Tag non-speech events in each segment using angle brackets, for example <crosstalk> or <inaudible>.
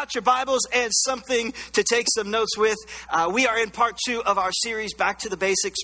out your Bibles and something to take some notes with. Uh, we are in part two of our series, Back to the Basics.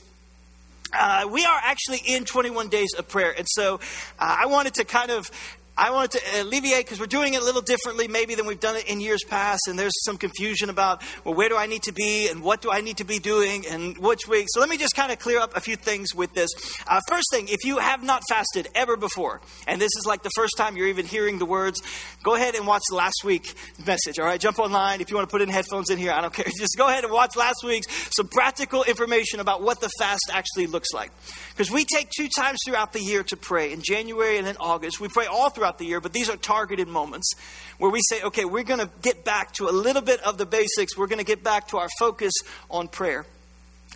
Uh, we are actually in 21 days of prayer. And so uh, I wanted to kind of I wanted to alleviate because we're doing it a little differently maybe than we've done it in years past, and there's some confusion about well, where do I need to be and what do I need to be doing and which week. So let me just kind of clear up a few things with this. Uh, first thing, if you have not fasted ever before, and this is like the first time you're even hearing the words, go ahead and watch last week's message. All right, jump online if you want to put in headphones in here. I don't care. <laughs> Just go ahead and watch last week's some practical information about what the fast actually looks like. Because we take two times throughout the year to pray in January and in August. We pray all throughout throughout the year, but these are targeted moments where we say, okay, we're going to get back to a little bit of the basics. We're going to get back to our focus on prayer.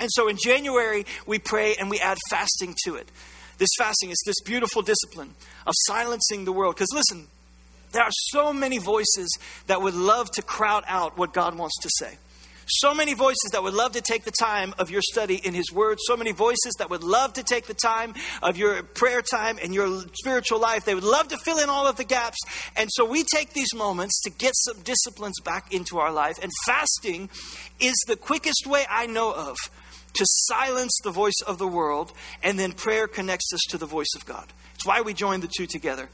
And so in January, we pray and we add fasting to it. This fasting is this beautiful discipline of silencing the world. Because listen, there are so many voices that would love to crowd out what God wants to say. So many voices that would love to take the time of your study in His Word. So many voices that would love to take the time of your prayer time and your spiritual life. They would love to fill in all of the gaps. And so we take these moments to get some disciplines back into our life. And fasting is the quickest way I know of to silence the voice of the world. And then prayer connects us to the voice of God. It's why we join the two together.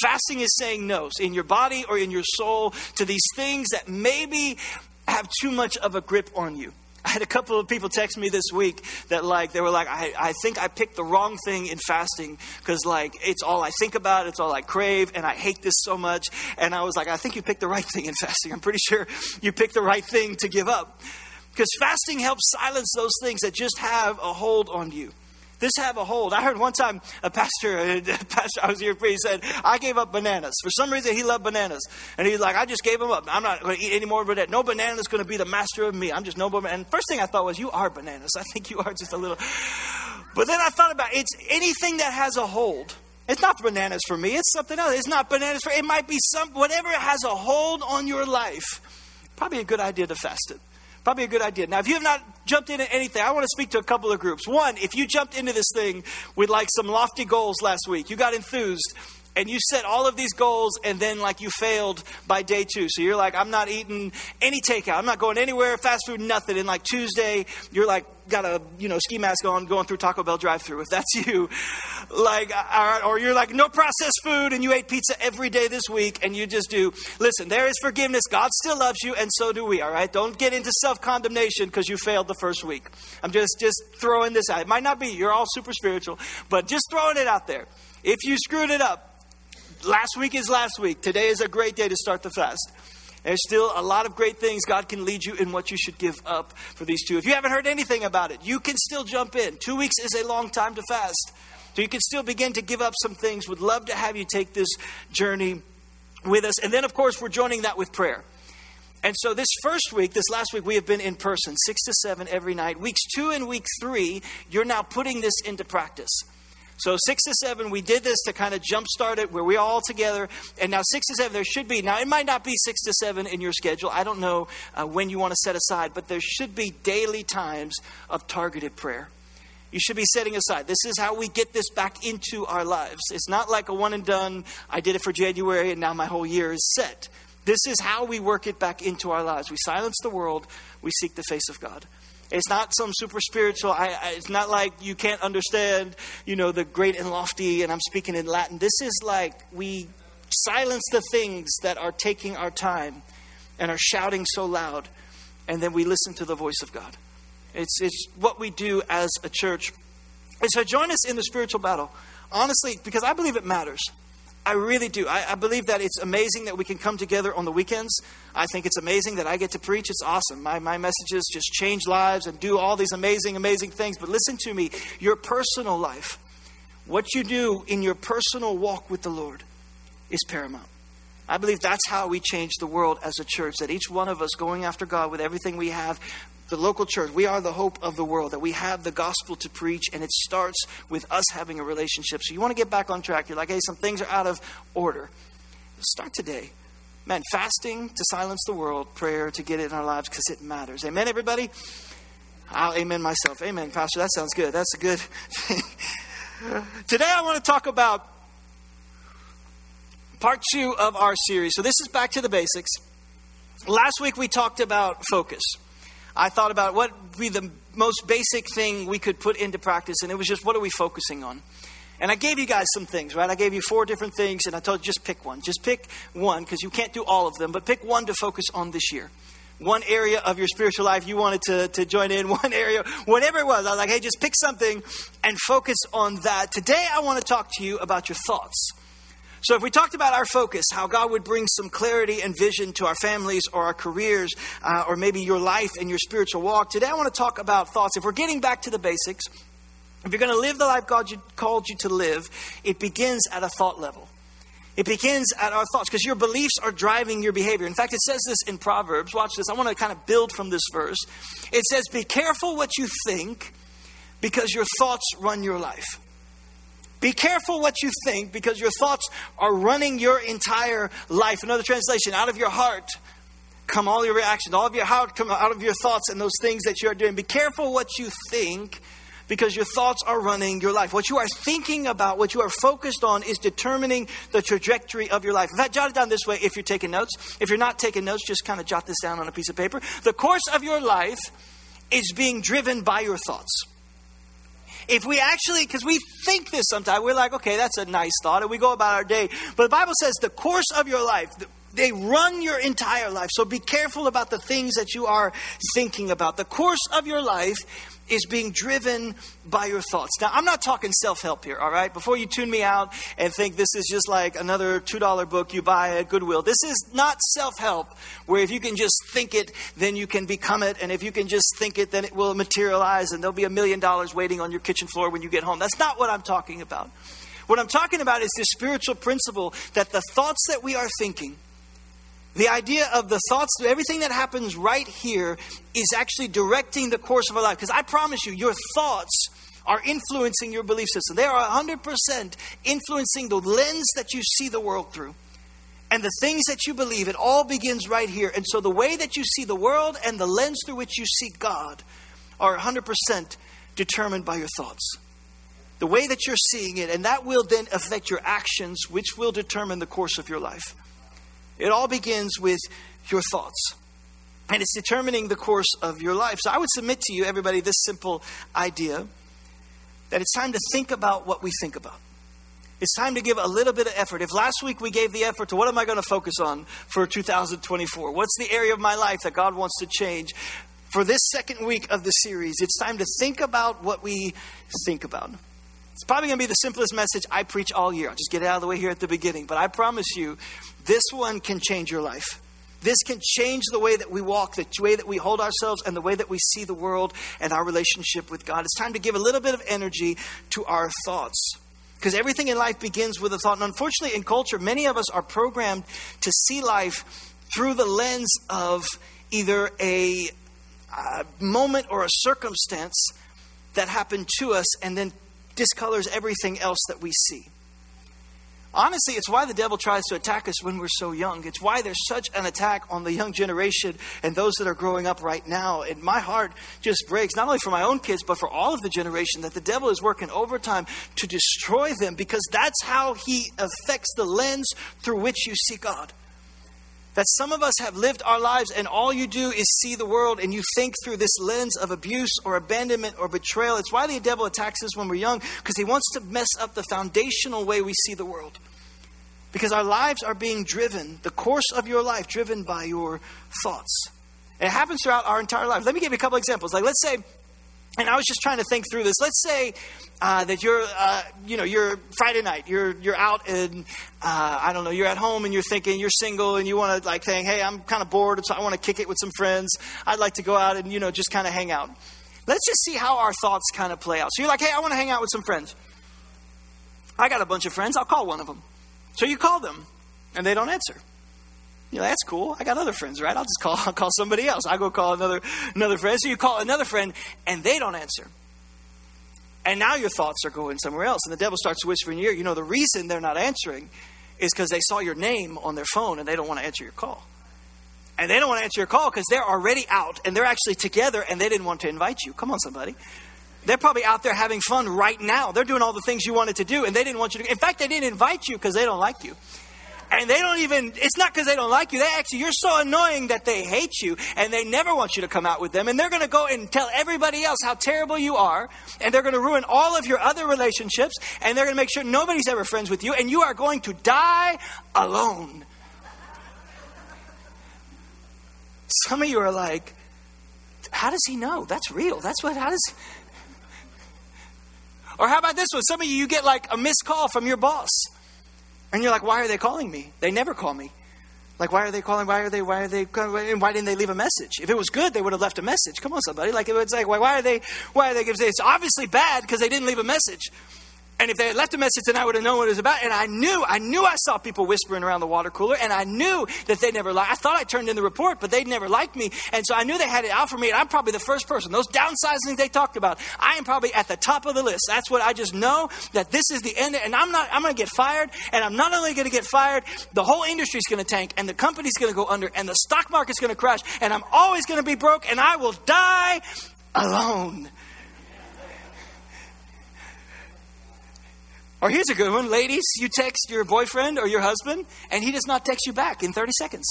Fasting is saying no in your body or in your soul to these things that maybe have too much of a grip on you. I had a couple of people text me this week that like they were like I, I think I picked the wrong thing in fasting because like it's all I think about it's all I crave and I hate this so much. And I was like I think you picked the right thing in <laughs> fasting. I'm pretty sure you picked the right thing to give up. Because fasting helps silence those things that just have a hold on you this have a hold. I heard one time a pastor, <laughs> a pastor I was here for, he said, I gave up bananas. For some reason, he loved bananas. And he's like, I just gave them up. I'm not going to eat any more bananas. No banana is going to be the master of me. I'm just no banana. And first thing I thought was, you are bananas. <laughs> I think you are just a little. But then I thought about it's anything that has a hold. It's not bananas for me. It's something else. It's not bananas for. It might be some whatever has a hold on your life. Probably a good idea to fast it. Probably a good idea. Now, if you have not jumped into anything, I want to speak to a couple of groups. One, if you jumped into this thing with like some lofty goals last week, you got enthused, and you set all of these goals and then like you failed by day two. So you're like i'm not eating any takeout. I'm not going anywhere fast food nothing. And like tuesday you're like got a you know ski mask on going through taco bell drive through if that's <laughs> you like or you're like no processed food and you ate pizza every day this week and you just do listen there is forgiveness. God still loves you and so do we all right? Don't get into self-condemnation because you failed the first week. I'm just just throwing this out. It might not be. You're all super spiritual but just throwing it out there. If you screwed it up last week is last week. Today is a great day to start the fast. There's still a lot of great things God can lead you in what you should give up for these two. If you haven't heard anything about it, you can still jump in. Two weeks is a long time to fast. So you can still begin to give up some things. Would love to have you take this journey with us. And then, of course, we're joining that with prayer. And so, this first week, this last week, we have been in person, six to seven every night. Weeks two and week three, you're now putting this into practice. So six to seven, we did this to kind of jumpstart it where we're all together. And now six to seven, there should be, now it might not be six to seven in your schedule. I don't know uh, when you want to set aside, but there should be daily times of targeted prayer. You should be setting aside. This is how we get this back into our lives. It's not like a one and done, I did it for January and now my whole year is set. This is how we work it back into our lives. We silence the world, we seek the face of God. It's not some super spiritual. I, I, it's not like you can't understand, you know, the great and lofty, and I'm speaking in Latin. This is like we silence the things that are taking our time and are shouting so loud, and then we listen to the voice of God. It's, it's what we do as a church. And so join us in the spiritual battle, honestly, because I believe it matters. I really do. I, I, believe that it's amazing that we can come together on the weekends. I think it's amazing that I get to preach. It's awesome. My, my messages just change lives and do all these amazing, amazing things. But listen to me your personal life, what you do in your personal walk with the Lord, is paramount. I believe that's how we change the world as a church, that each one of us going after God with everything we have, the local church, we are the hope of the world, that we have the gospel to preach, and it starts with us having a relationship. So you want to get back on track. You're like, hey, some things are out of order. Start today. Man, fasting to silence the world, prayer to get it in our lives because it matters. Amen, everybody? I'll amen myself. Amen, Pastor. That sounds good. That's a good thing. <laughs> Today I want to talk about part two of our series. So this is back to the basics. last week we talked about focus. I thought about what would be the most basic thing we could put into practice, and it was just what are we focusing on? And I gave you guys some things, right? I gave you four different things, and I told you just pick one. Just pick one, because you can't do all of them, but pick one to focus on this year. One area of your spiritual life you wanted to, to join in, <laughs> one area, whatever it was. I was like, hey, just pick something and focus on that. Today, I want to talk to you about your thoughts. So, if we talked about our focus, how God would bring some clarity and vision to our families or our careers, uh, or maybe your life and your spiritual walk, today I want to talk about thoughts. If we're getting back to the basics, if you're going to live the life God called you to live, it begins at a thought level. It begins at our thoughts because your beliefs are driving your behavior. In fact, it says this in Proverbs. Watch this. I want to kind of build from this verse. It says, Be careful what you think because your thoughts run your life. Be careful what you think because your thoughts are running your entire life. Another translation, out of your heart come all your reactions, all of your heart come out of your thoughts and those things that you are doing. Be careful what you think because your thoughts are running your life. What you are thinking about, what you are focused on, is determining the trajectory of your life. In fact, jot it down this way if you're taking notes. If you're not taking notes, just kind of jot this down on a piece of paper. The course of your life is being driven by your thoughts if we actually, because we think this sometimes, we're like, okay, that's a nice thought, and we go about our day. But the Bible says the course of your life, they run your entire life. So be careful about the things that you are thinking about. The course of your life is being driven by your thoughts. Now, I'm not talking self help here, all right? Before you tune me out and think this is just like another $2 book you buy at Goodwill, this is not self help where if you can just think it, then you can become it. And if you can just think it, then it will materialize and there'll be a million dollars waiting on your kitchen floor when you get home. That's not what I'm talking about. What I'm talking about is this spiritual principle that the thoughts that we are thinking, the idea of the thoughts, everything that happens right here is actually directing the course of our life. Because I promise you, your thoughts are influencing your belief system. They are 100% influencing the lens that you see the world through. And the things that you believe, it all begins right here. And so the way that you see the world and the lens through which you see God are 100% determined by your thoughts. The way that you're seeing it, and that will then affect your actions, which will determine the course of your life. It all begins with your thoughts. And it's determining the course of your life. So I would submit to you, everybody, this simple idea that it's time to think about what we think about. It's time to give a little bit of effort. If last week we gave the effort to what am I going to focus on for 2024? What's the area of my life that God wants to change? For this second week of the series, it's time to think about what we think about. It's probably going to be the simplest message I preach all year. I'll just get it out of the way here at the beginning. But I promise you, this one can change your life. This can change the way that we walk, the way that we hold ourselves, and the way that we see the world and our relationship with God. It's time to give a little bit of energy to our thoughts. Because everything in life begins with a thought. And unfortunately, in culture, many of us are programmed to see life through the lens of either a uh, moment or a circumstance that happened to us and then discolors everything else that we see. Honestly, it's why the devil tries to attack us when we're so young. It's why there's such an attack on the young generation and those that are growing up right now. And my heart just breaks, not only for my own kids, but for all of the generation, that the devil is working overtime to destroy them because that's how he affects the lens through which you see God. That some of us have lived our lives and all you do is see the world and you think through this lens of abuse or abandonment or betrayal. It's why the devil attacks us when we're young because he wants to mess up the foundational way we see the world. Because our lives are being driven, the course of your life, driven by your thoughts. And it happens throughout our entire life. Let me give you a couple examples. Like, let's say and I was just trying to think through this. Let's say uh, that you're, uh, you know, you're Friday night. You're you're out and uh, I don't know. You're at home and you're thinking you're single and you want to like think, hey, I'm kind of bored, so I want to kick it with some friends. I'd like to go out and you know just kind of hang out. Let's just see how our thoughts kind of play out. So you're like, hey, I want to hang out with some friends. I got a bunch of friends. I'll call one of them. So you call them, and they don't answer. You know, that's cool. I got other friends, right? I'll just call <laughs> I'll call somebody else. I go call another another friend. So you call another friend and they don't answer. And now your thoughts are going somewhere else. And the devil starts whispering in your ear, you know, the reason they're not answering is because they saw your name on their phone and they don't want to answer your call. And they don't want to answer your call because they're already out and they're actually together and they didn't want to invite you. Come on, somebody. They're probably out there having fun right now. They're doing all the things you wanted to do and they didn't want you to. In fact, they didn't invite you because they don't like you. And they don't even, it's not because they don't like you. They actually, you're so annoying that they hate you and they never want you to come out with them. And they're going to go and tell everybody else how terrible you are. And they're going to ruin all of your other relationships. And they're going to make sure nobody's ever friends with you. And you are going to die alone. Some of you are like, how does he know? That's real. That's what, how does. Or how about this one? Some of you, you get like a missed call from your boss. And you're like, why are they calling me? They never call me. Like, why are they calling? Why are they? Why are they? And why didn't they leave a message? If it was good, they would have left a message. Come on, somebody. Like, it's like, why, why are they? Why are they? It's obviously bad because they didn't leave a message. And if they had left a message, then I would have known what it was about. And I knew, I knew I saw people whispering around the water cooler, and I knew that they never liked. I thought I turned in the report, but they'd never liked me, and so I knew they had it out for me. And I'm probably the first person. Those downsizings they talked about, I am probably at the top of the list. That's what I just know that this is the end. And I'm not. I'm going to get fired, and I'm not only going to get fired. The whole industry's going to tank, and the company's going to go under, and the stock market's going to crash, and I'm always going to be broke, and I will die alone. Or here's a good one, ladies. You text your boyfriend or your husband, and he does not text you back in 30 seconds.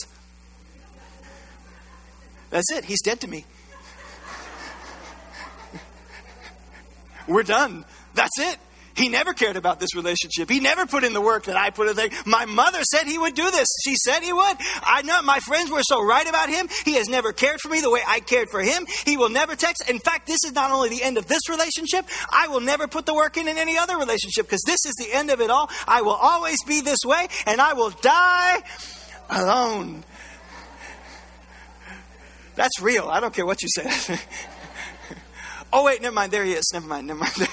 That's it. He's dead to me. We're done. That's it. He never cared about this relationship. He never put in the work that I put in there. My mother said he would do this. She said he would. I know my friends were so right about him. He has never cared for me the way I cared for him. He will never text. In fact, this is not only the end of this relationship, I will never put the work in in any other relationship because this is the end of it all. I will always be this way and I will die alone. That's real. I don't care what you say. <laughs> oh, wait, never mind. There he is. Never mind. Never mind. <laughs>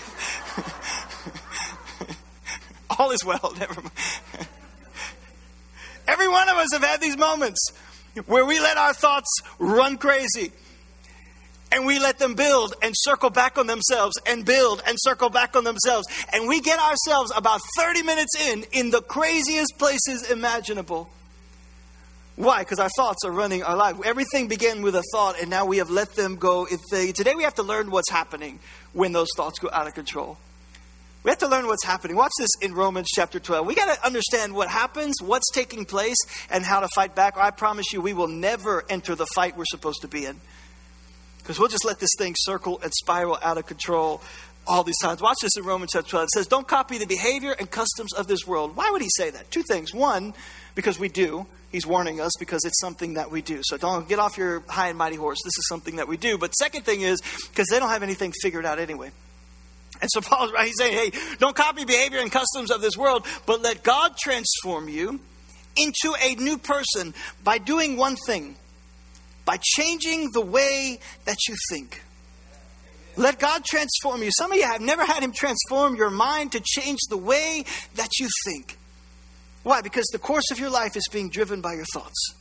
all is well. <laughs> Never mind. Every one of us have had these moments where we let our thoughts run crazy and we let them build and circle back on themselves and build and circle back on themselves. And we get ourselves about 30 minutes in, in the craziest places imaginable. Why? Because our thoughts are running our life. Everything began with a thought, and now we have let them go. Today we have to learn what's happening when those thoughts go out of control. We have to learn what's happening. Watch this in Romans chapter 12. We got to understand what happens, what's taking place, and how to fight back. I promise you, we will never enter the fight we're supposed to be in. Because we'll just let this thing circle and spiral out of control all these times. Watch this in Romans chapter 12. It says, Don't copy the behavior and customs of this world. Why would he say that? Two things. One, because we do. He's warning us because it's something that we do. So don't get off your high and mighty horse. This is something that we do. But second thing is because they don't have anything figured out anyway. And so <laughs> Paul's right, he's saying, hey, don't copy behavior and customs of this world, but let God transform you into a new person by doing one thing by changing the way that you think. Let God transform you. Some of you have never had Him transform your mind to change the way that you think. Why? Because the course of your life is being driven by your thoughts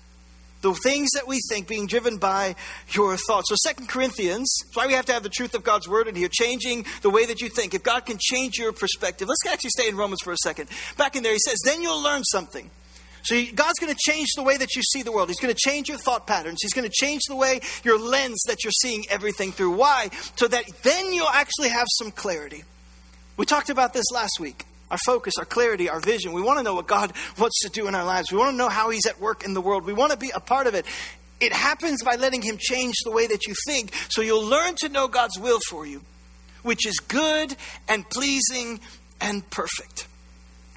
the things that we think being driven by your thoughts. So Second Corinthians, that's why we have to have the truth of God's word in here, changing the way that you think. If God can change your perspective, let's actually stay in Romans for a second. Back in there, he says, then you'll learn something. So God's going to change the way that you see the world. He's going to change your thought patterns. He's going to change the way your lens that you're seeing everything through. Why? So that then you'll actually have some clarity. We talked about this last week our focus, our clarity, our vision. We want to know what God <laughs> wants to do in our lives. We want to know how He's at work in the world. We want to be a part of it. It happens by letting Him change the way that you think, so you'll learn to know God's will for you, which is good and pleasing and perfect.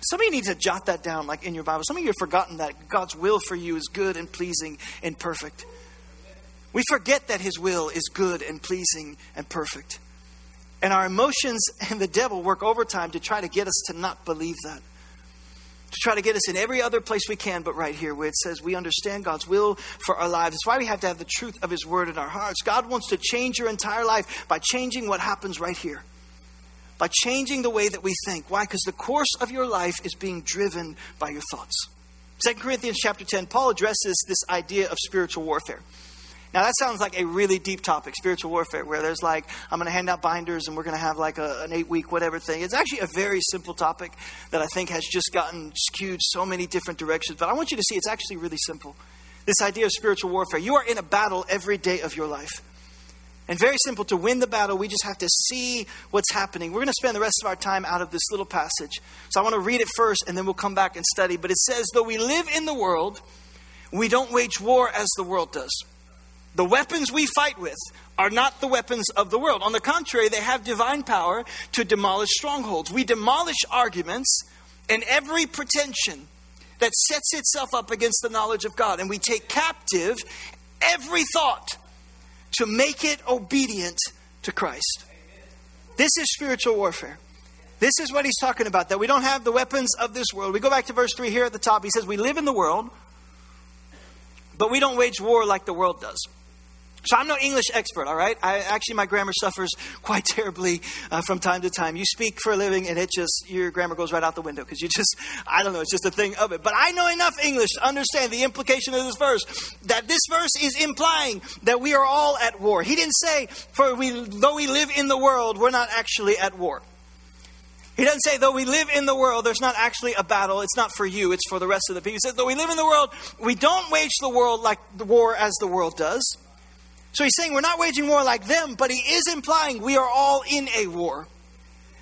Some of you need to jot that down, like in your Bible. Some of you have forgotten that God's will for you is good and pleasing and perfect. We forget that His will is good and pleasing and perfect. And our emotions and the devil work overtime to try to get us to not believe that. To try to get us in every other place we can, but right here where it says we understand God's will for our lives. It's why we have to have the truth of His Word in our hearts. God wants to change your entire life by changing what happens right here, by changing the way that we think. Why? Because the course of your life is being driven by your thoughts. 2 Corinthians chapter 10, Paul addresses this idea of spiritual warfare. Now, that sounds like a really deep topic, spiritual warfare, where there's like, I'm going to hand out binders and we're going to have like a, an eight week whatever thing. It's actually a very simple topic that I think has just gotten skewed so many different directions. But I want you to see it's actually really simple. This idea of spiritual warfare. You are in a battle every day of your life. And very simple to win the battle, we just have to see what's happening. We're going to spend the rest of our time out of this little passage. So I want to read it first and then we'll come back and study. But it says, Though we live in the world, we don't wage war as the world does. The weapons we fight with are not the weapons of the world. On the contrary, they have divine power to demolish strongholds. We demolish arguments and every pretension that sets itself up against the knowledge of God. And we take captive every thought to make it obedient to Christ. This is spiritual warfare. This is what he's talking about, that we don't have the weapons of this world. We go back to verse 3 here at the top. He says, We live in the world, but we don't wage war like the world does. So I'm no English expert, all right? I, actually, my grammar suffers quite <laughs> terribly uh, from time to time. You speak for a living, and it just your grammar goes right out the window because you <laughs> just I don't know. It's just a thing of it. But I know enough English to understand the implication of this verse. That this verse is implying that we are all at war. He didn't say, "For we though we live in the world, we're not actually at war." He doesn't say, though we live in the world, there's not actually a battle. It's not for you, it's for the rest of the people. He says, though we live in the world, we don't wage the world like the war as the world does. So he's saying we're not waging war like them, but he is implying we are all in a war.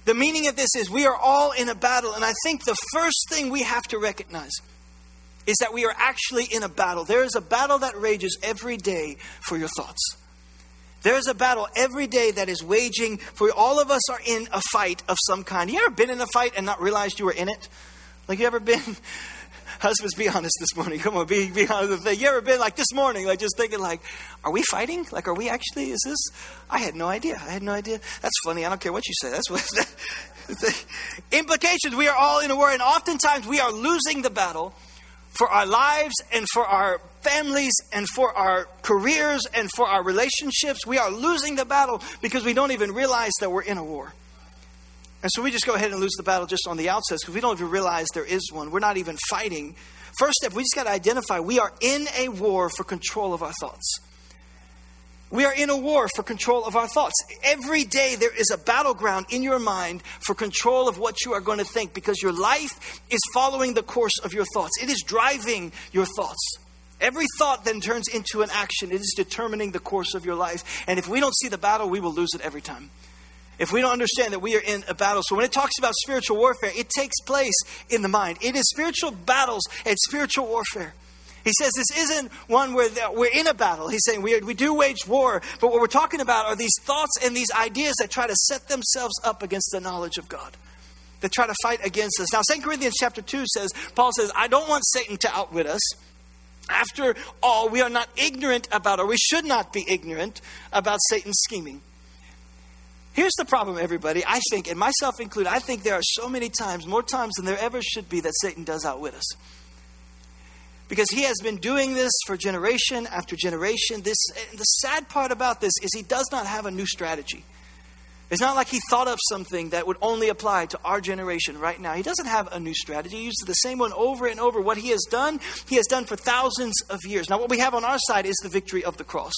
The meaning of this is we are all in a battle. And I think the first thing we have to recognize is that we are actually in a battle. There is a battle that rages every day for your thoughts. There is a battle every day that is waging for all of us are in a fight of some kind. You ever been in a fight and not realized you were in it? Like you ever been Husbands, be honest this morning. Come on, be, be honest. You ever been like this morning, like just thinking, like, are we fighting? Like, are we actually? Is this? I had no idea. I had no idea. That's funny. I don't care what you say. That's what. the <laughs> implications. We are all in a war, and oftentimes we are losing the battle for our lives and for our families and for our careers and for our relationships. We are losing the battle because we don't even realize that we're in a war. And so we just go ahead and lose the battle just on the outset because we don't even realize there is one. We're not even fighting. First step, we just got to identify we are in a war for control of our thoughts. We are in a war for control of our thoughts. Every day there is a battleground in your mind for control of what you are going to think because your life is following the course of your thoughts. It is driving your thoughts. Every thought then turns into an action. It is determining the course of your life. And if we don't see the battle, we will lose it every time if we don't understand that we are in a battle. So when it talks about spiritual warfare, it takes place in the mind. It is spiritual battles and spiritual warfare. He says this isn't one where we're in a battle. He's saying we, we do wage war, but what we're talking about are these thoughts and these ideas that try to set themselves up against the knowledge of God. That try to fight against us. Now, 2 Corinthians chapter 2 says, Paul says, I don't want Satan to outwit us. After all, we are not ignorant about, or we should not be ignorant about Satan's scheming. Here's the problem, everybody. I think, and myself included, I think there are so many times, more times than there ever should be, that Satan does outwit us. Because he has been doing this for generation after generation. This, the sad part about this is he does not have a new strategy. It's not like he thought of something that would only apply to our generation right now. He doesn't have a new strategy. He uses the same one over and over. What he has done, he has done for thousands of years. Now, what we have on our side is the victory of the cross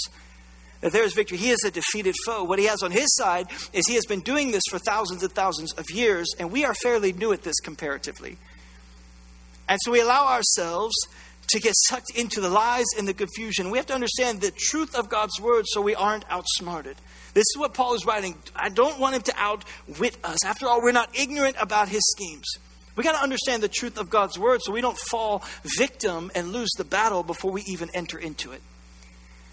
that there is victory. He is a defeated foe. What he has on his side is he has been doing this for thousands and thousands of years, and we are fairly new at this comparatively. And so we allow ourselves to get sucked into the lies and the confusion. We have to understand the truth of God's word so we aren't outsmarted. This is what Paul is writing. I don't want him to outwit us. After all, we're not ignorant about his schemes. We got to understand the truth of God's word so we don't fall victim and lose the battle before we even enter into it.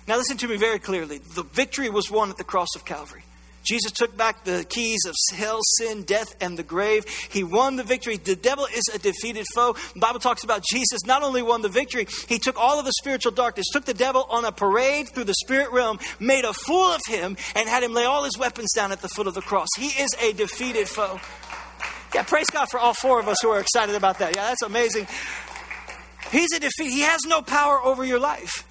Now, listen to me very clearly. The victory was won at the cross of Calvary. Jesus took back the keys of hell, sin, death, and the grave. He won the victory. The devil is a defeated foe. The Bible talks about Jesus not only won the victory, he took all of the spiritual darkness, took the devil on a parade through the spirit realm, made a fool of him, and had him lay all his weapons down at the foot of the cross. He is a defeated foe. Yeah, praise God for all four of us who are excited about that. Yeah, that's amazing. He's a defeat. He has no power over your life.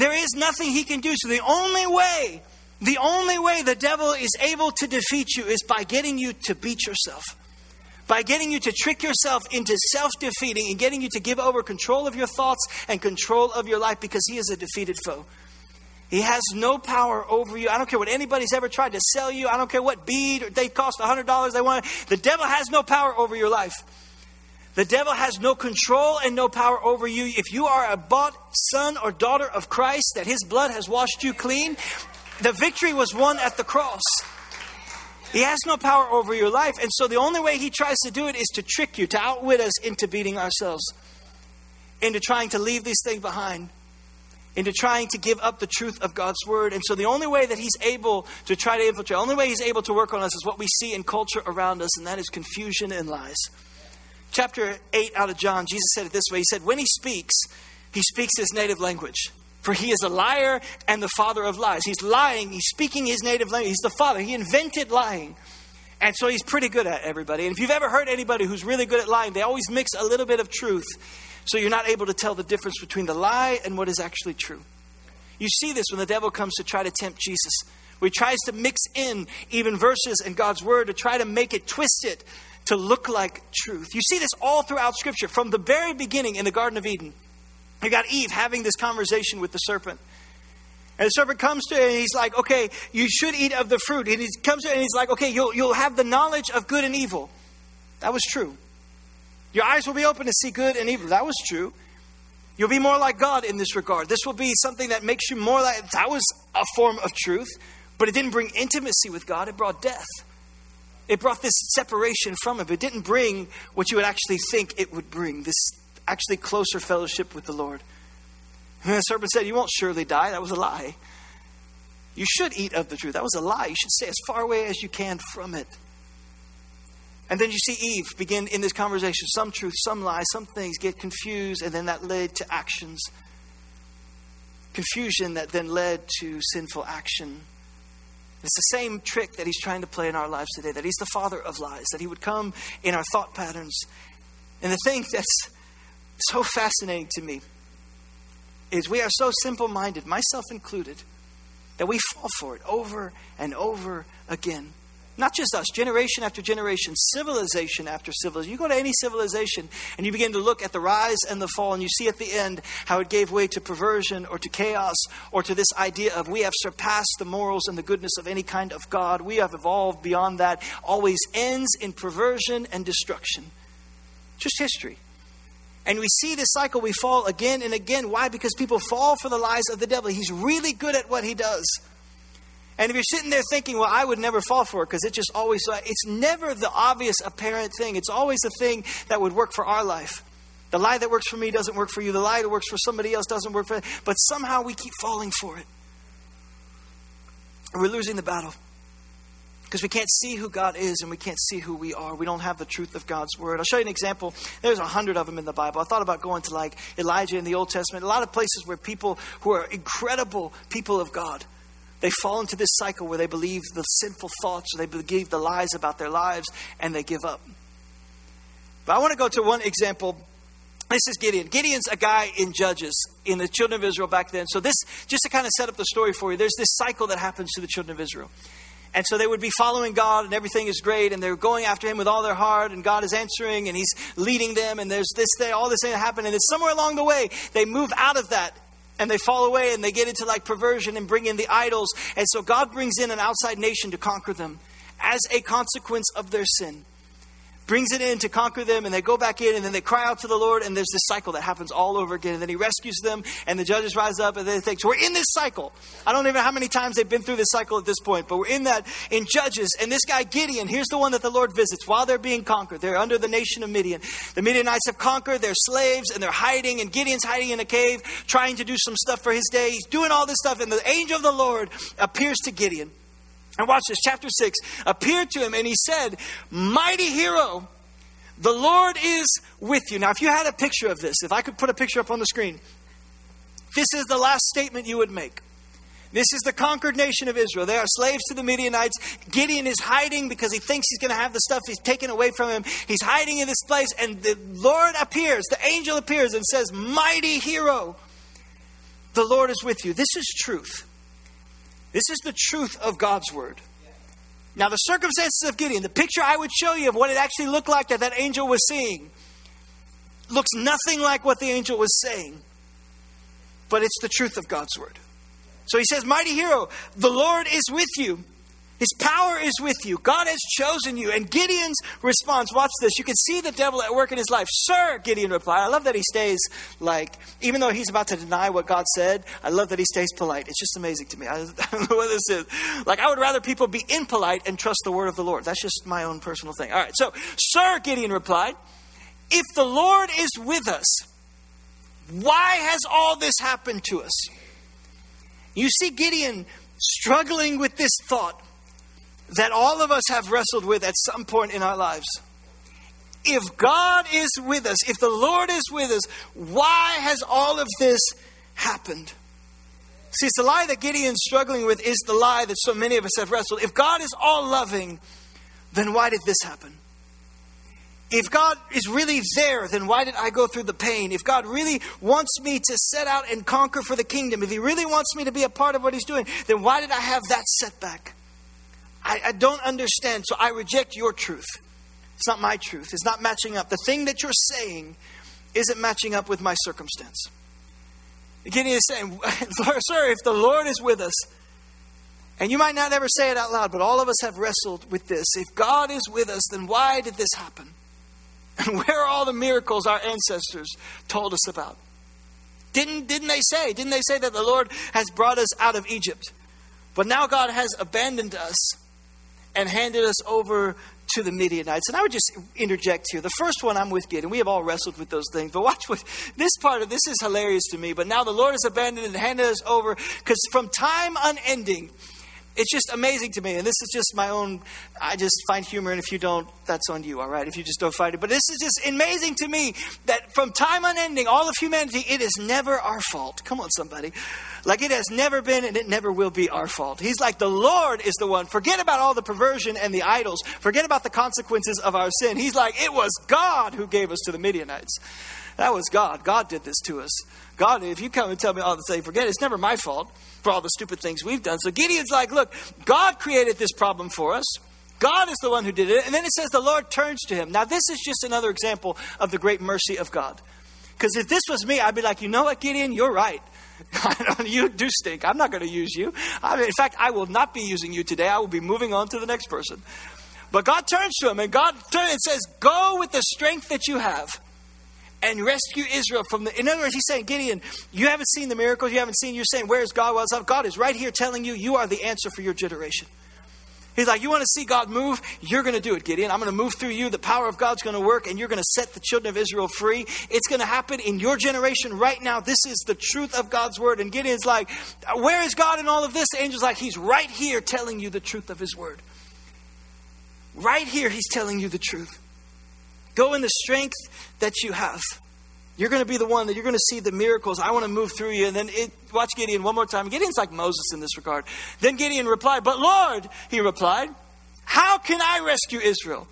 There is nothing he can do. So the only way, the only way the devil is able to defeat you is by getting you to beat yourself. By getting you to trick yourself into self defeating and getting you to give over control of your thoughts and control of your life because he is a defeated foe. He has no power over you. I don't care what anybody's ever tried to sell you. I don't care what bead they cost $100 they want. The devil has no power over your life. The devil has no control and no power over you. If you are a bought son or daughter of Christ, that his blood has washed you clean, The victory was won at the cross. He has no power over your life. And so the only way he tries to do it is to trick you, to outwit us into beating ourselves, into trying to leave these things behind, into trying to give up the truth of God's word. And so the only way that he's able to try to infiltrate, the only way he's able to work on us is what we see in culture around us, and that is confusion and lies. Chapter 8 out of John, Jesus said it this way He said, When he speaks, he speaks his native language. For he is a liar and the father of lies. He's lying. He's speaking his native language. He's the father. He invented lying. And so he's pretty good at everybody. And if you've ever heard anybody who's really good at lying, they always mix a little bit of truth. So you're not able to tell the difference between the lie and what is actually true. You see this when the devil comes to try to tempt Jesus, he tries to mix in even verses in God's word to try to make it twist it to look like truth. You see this all throughout Scripture, from the very beginning in the Garden of Eden. You got Eve having this conversation with the serpent. And the serpent comes to her and he's like, okay, you should eat of the fruit. And he comes to her and he's like, okay, you'll, you'll have the knowledge of good and evil. That was true. Your eyes will be open to see good and evil. That was true. You'll be more like God in this regard. This will be something that makes you more like. That was a form of truth, but it didn't bring intimacy with God, it brought death. It brought this separation from Him. It didn't bring what you would actually think it would bring this actually closer fellowship with the Lord. And the serpent said, You won't surely die. That was a lie. You should eat of the truth. That was a lie. You should stay as far away as you can from it. And then you see Eve begin in this conversation some truth, some lie, some things get confused, and then that led to actions. Confusion that then led to sinful action. It's the same trick that he's trying to play in our lives today that he's the father of lies, that he would come in our thought patterns. And the thing that's so fascinating to me is we are so simple minded, myself included, that we fall for it over and over again. Not just us, generation after generation, civilization after civilization. You go to any civilization and you begin to look at the rise and the fall, and you see at the end how it gave way to perversion or to chaos or to this idea of we have surpassed the morals and the goodness of any kind of God. We have evolved beyond that. Always ends in perversion and destruction. Just history. And we see this cycle, we fall again and again. Why? Because people fall for the lies of the devil. He's really good at what he does. And if you're sitting there thinking, well, I would never fall for it because it just always, uh, it's never the obvious, apparent thing. It's always the thing that would work for our life. The lie that works for me doesn't work for you. The lie that works for somebody else doesn't work for. But somehow we keep falling for it. We're losing the battle because we can't see who God is and we can't see who we are. We don't have the truth of God's word. I'll show you an example. There's a hundred of them in the Bible. I thought about going to like Elijah in the Old Testament, a lot of places where people who are incredible people of God. They fall into this cycle where they believe the sinful thoughts or they believe the lies about their lives and they give up. But I want to go to one example this is Gideon. Gideon's a guy in Judges in the children of Israel back then. So, this, just to kind of set up the story for you, there's this cycle that happens to the children of Israel. And so they would be following God, and everything is great, and they're going after Him with all their heart, and God is answering, and He's leading them, and there's this thing, all this thing that happened, and then somewhere along the way, they move out of that, and they fall away, and they get into like perversion and bring in the idols, and so God brings in an outside nation to conquer them as a consequence of their sin brings it in to conquer them, and they go back in, and then they cry out to the Lord, and there's this cycle that happens all over again. And then He rescues them, and the judges rise up, and they think, so we're in this cycle. I don't even know how many times they've been through this cycle at this point, but we're in that in Judges. And this guy, Gideon, here's the one that the Lord visits while they're being conquered. They're under the nation of Midian. The Midianites have conquered, they're slaves, and they're hiding, and Gideon's hiding in a cave, trying to do some stuff for his day. He's doing all this stuff, and the angel of the Lord appears to Gideon. And watch this, chapter 6 appeared to him, and he said, Mighty hero, the Lord is with you. Now, if you had a picture of this, if I could put a picture up on the screen, this is the last statement you would make. This is the conquered nation of Israel. They are slaves to the Midianites. Gideon is hiding because he thinks he's going to have the stuff he's taken away from him. He's hiding in this place, and the Lord appears, the angel appears and says, Mighty hero, the Lord is with you. This is truth. This is the truth of God's word. Now, the circumstances of Gideon, the picture I would show you of what it actually looked like that that angel was seeing, looks nothing like what the angel was saying, but it's the truth of God's word. So he says, Mighty hero, the Lord is with you. His power is with you. God has chosen you. And Gideon's response, watch this. You can see the devil at work in his life. Sir, Gideon replied. I love that he stays like, even though he's about to deny what God said, I love that he stays polite. It's just amazing to me. <laughs> I, don't know what this is. Like, I would rather people be impolite and trust the word of the Lord. That's just my own personal thing. All right. So, Sir, Gideon replied, if the Lord is with us, why has all this happened to us? You see Gideon struggling with this thought that all of us have wrestled with at some point in our lives. If God is with us, if the Lord is with us, why has all of this happened? See, it's the lie that Gideon's struggling with is the lie that so many of us have wrestled. If God is all loving, then why did this happen? If God is really there, then why did I go through the pain? If God really wants me to set out and conquer for the kingdom, if He really wants me to be a part of what He's doing, then why did I have that setback? I, I don't understand, so I reject your truth. It's not my truth. It's not matching up. The thing that you're saying isn't matching up with my circumstance. Gideon is saying, <laughs> Sir, if the Lord is with us, and you might not ever say it out loud, but all of us have wrestled with this. If God is with us, then why did this happen? <laughs> And where are all the miracles our ancestors told us about? Didn't, didn't they say? Didn't they say that the Lord has brought us out of Egypt? But now God has abandoned us and handed us over to the Midianites. And I would just interject here. The first one I'm with Gideon. We have all wrestled with those things. But watch what this part of this is hilarious to me. But now the Lord has abandoned and handed us over because from time unending, it's just amazing to me. And this is just my own, I just find humor. And if you don't, that's on you, all right? If you just don't find it. But this is just amazing to me that from time unending, all of humanity, it is never our fault. Come on, somebody. Like it has never been and it never will be our fault. He's like, the Lord is the one. Forget about all the perversion and the idols. Forget about the consequences of our sin. He's like, it was God who gave us to the Midianites. That was God. God did this to us. God, if you come and tell me all the same, forget it. It's never my fault for all the stupid things we've done. So Gideon's like, look, God created this problem for us. God is the one who did it. And then it says the Lord turns to him. Now, this is just another example of the great mercy of God. Because if this was me, I'd be like, you know what, Gideon, you're right. <laughs> you do stink. I'm not going to use you. I mean, in fact, I will not be using you today. I will be moving on to the next person. But God turns to him and God turns and says, Go with the strength that you have and rescue Israel from the. In other words, he's saying, Gideon, you haven't seen the miracles, you haven't seen, you're saying, Where is God? Well, God is right here telling you, you are the answer for your generation. He's like, You want to see God move? You're going to do it, Gideon. I'm going to move through you. The power of God's going to work, and you're going to set the children of Israel free. It's going to happen in your generation right now. This is the truth of God's word. And Gideon's like, Where is God in all of this? The angel's like, He's right here telling you the truth of His word. Right here, He's telling you the truth. Go in the strength that you have. You're going to be the one that you're going to see the miracles. I want to move through you. And then it, watch Gideon one more time. Gideon's like Moses in this regard. Then Gideon replied, But Lord, he replied, How can I rescue Israel?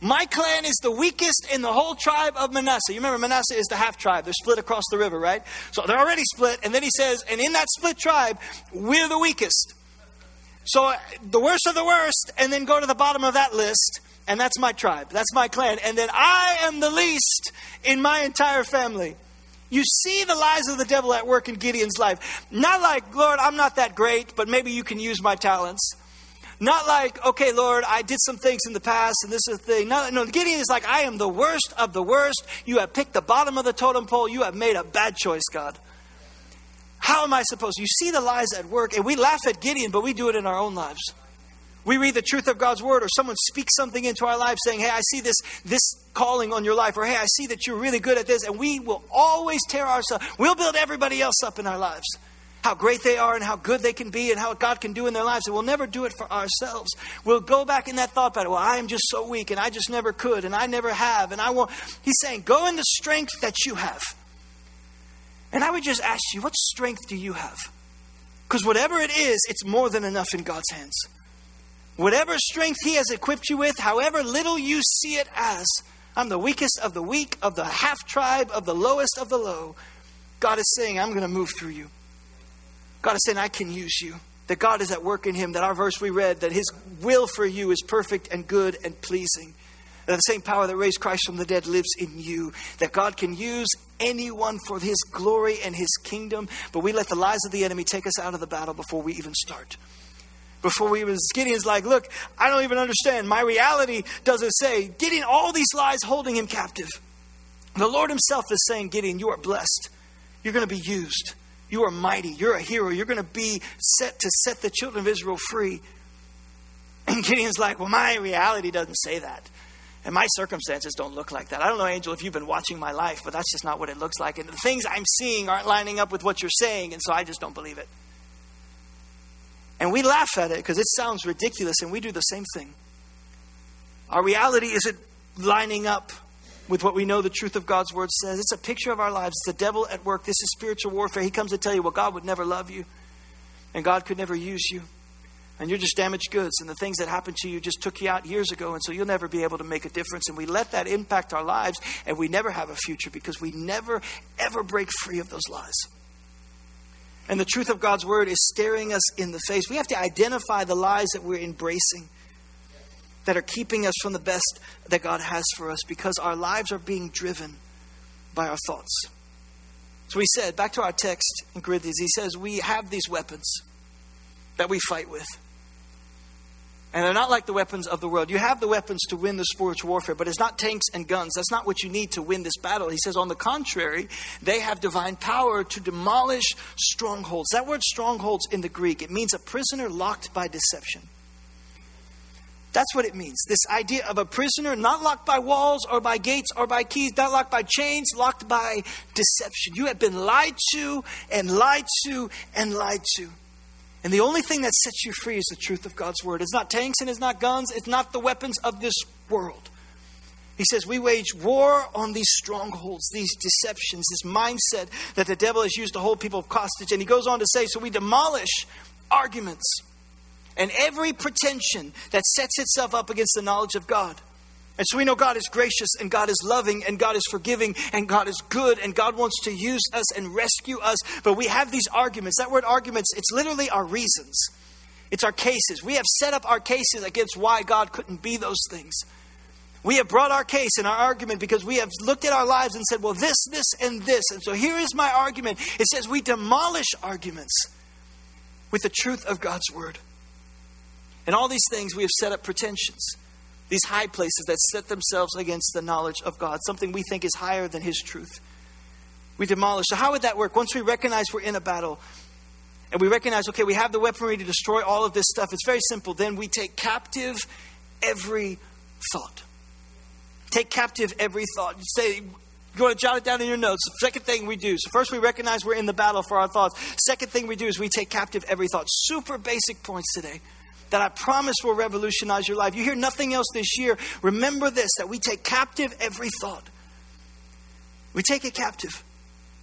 My clan is the weakest in the whole tribe of Manasseh. You remember, Manasseh is the half tribe. They're split across the river, right? So they're already split. And then he says, And in that split tribe, we're the weakest. So the worst of the worst, and then go to the bottom of that list and that's my tribe, that's my clan. And then I am the least in my entire family. You see the lies of the devil at work in Gideon's life. Not like, Lord, I'm not that great, but maybe you can use my talents. Not like, okay, Lord, I did some things in the past and this is the thing. No, no, Gideon is like, I am the worst of the worst. You have picked the bottom of the totem pole. You have made a bad choice, God. How am I supposed? You see the lies at work, and we laugh at Gideon, but we do it in our own lives. We read the truth of God's word, or someone speaks something into our life saying, Hey, I see this, this calling on your life, or Hey, I see that you're really good at this, and we will always tear ourselves. We'll build everybody else up in our lives. How great they are and how good they can be and how God can do in their lives. And we'll never do it for ourselves. We'll go back in that thought pattern. Well, I am just so weak and I just never could and I never have and I won't. He's saying, go in the strength that you have. And I would just ask you, what strength do you have? Because whatever it is, it's more than enough in God's hands. Whatever strength He has equipped you with, however little you see it as, I'm the weakest of the weak, of the half tribe, of the lowest of the low. God is saying, I'm going to move through you. God is saying, I can use you. That God is at work in him. That our verse we read, that his will for you is perfect and good and pleasing. That the same power that raised Christ from the dead lives in you. That God can use anyone for his glory and his kingdom. But we let the lies of the enemy take us out of the battle before we even start. Before we was Gideon's like, look, I don't even understand. My reality doesn't say. Gideon, all these lies holding him captive. The Lord Himself is saying, Gideon, you are blessed. You're going to be used. You are mighty. You're a hero. You're going to be set to set the children of Israel free. And Gideon's like, well, my reality doesn't say that. And my circumstances don't look like that. I don't know, Angel, if you've been watching my life, but that's just not what it looks like. And the things I'm seeing aren't lining up with what you're saying, and so I just don't believe it. And we laugh at it because it sounds ridiculous, and we do the same thing. Our reality isn't lining up with what we know the truth of God's word says. It's a picture of our lives. It's the devil at work. This is spiritual warfare. He comes to tell you, well, God would never love you, and God could never use you and you're just damaged goods, and the things that happened to you just took you out years ago, and so you'll never be able to make a difference. And we let that impact our lives, and we never have a future because we never, ever break free of those lies. And the truth of God's word is staring us in the face. We have to identify the lies that we're embracing that are keeping us from the best that God has for us because our lives are being driven by our thoughts. So he said, back to our text in Corinthians, he says, We have these weapons that we fight with. And they're not like the weapons of the world. You have the weapons to win the spiritual warfare, but it's not tanks and guns. That's not what you need to win this battle. He says, on the contrary, they have divine power to demolish strongholds. That word strongholds in the Greek, it means a prisoner locked by deception. That's what it means. This idea of a prisoner not locked by walls or by gates or by keys, not locked by chains, locked by deception. You have been lied to and lied to and lied to. And the only thing that sets you free is the truth of God's word. It's not tanks and it's not guns, it's not the weapons of this world. He says, We wage war on these strongholds, these deceptions, this mindset that the devil has used to hold people hostage. And he goes on to say, So we demolish arguments and every pretension that sets itself up against the knowledge of God. And so we know God is gracious and God is loving and God is forgiving and God is good and God wants to use us and rescue us. But we have these arguments. That word arguments, it's literally our reasons, it's our cases. We have set up our cases against why God couldn't be those things. We have brought our case and our argument because we have looked at our lives and said, well, this, this, and this. And so here is my argument. It says we demolish arguments with the truth of God's word. And all these things we have set up pretensions these high places that set themselves against the knowledge of God, something we think is higher than His truth. We demolish. So, how would that work? Once we recognize we're in a battle and we recognize, okay, we have the weaponry to destroy all of this stuff, it's very simple. Then we take captive every thought. Take captive every thought. Say, you want to jot it down in your notes. Second thing we do. So, first, we recognize we're in the battle for our thoughts. Second thing we do is we take captive every thought. Super basic points today that I promise will revolutionize your life. You hear nothing else this year. Remember this that we take captive every thought. We take it captive.